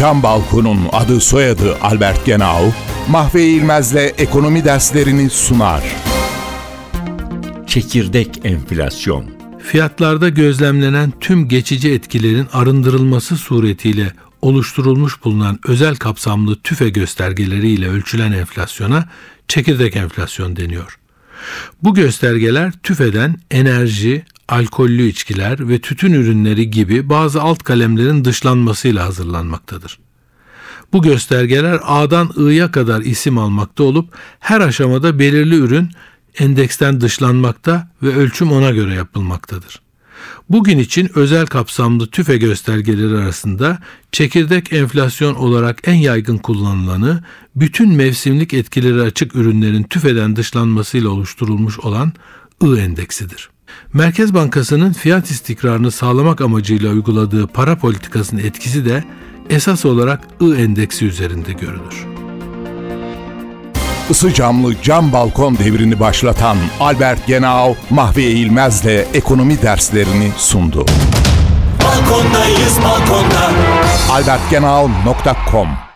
Cam Balkon'un adı soyadı Albert Genau, Mahve İlmez'le ekonomi derslerini sunar. Çekirdek enflasyon. Fiyatlarda gözlemlenen tüm geçici etkilerin arındırılması suretiyle oluşturulmuş bulunan özel kapsamlı tüfe göstergeleriyle ölçülen enflasyona çekirdek enflasyon deniyor. Bu göstergeler tüfeden enerji, alkollü içkiler ve tütün ürünleri gibi bazı alt kalemlerin dışlanmasıyla hazırlanmaktadır. Bu göstergeler A'dan I'ya kadar isim almakta olup her aşamada belirli ürün endeksten dışlanmakta ve ölçüm ona göre yapılmaktadır. Bugün için özel kapsamlı tüfe göstergeleri arasında çekirdek enflasyon olarak en yaygın kullanılanı bütün mevsimlik etkileri açık ürünlerin tüfeden dışlanmasıyla oluşturulmuş olan I endeksidir. Merkez Bankası'nın fiyat istikrarını sağlamak amacıyla uyguladığı para politikasının etkisi de esas olarak I endeksi üzerinde görülür. Isı camlı cam balkon devrini başlatan Albert Genau, Mahve İlmez'le ekonomi derslerini sundu. Balkondayız balkonda. albertgenau.com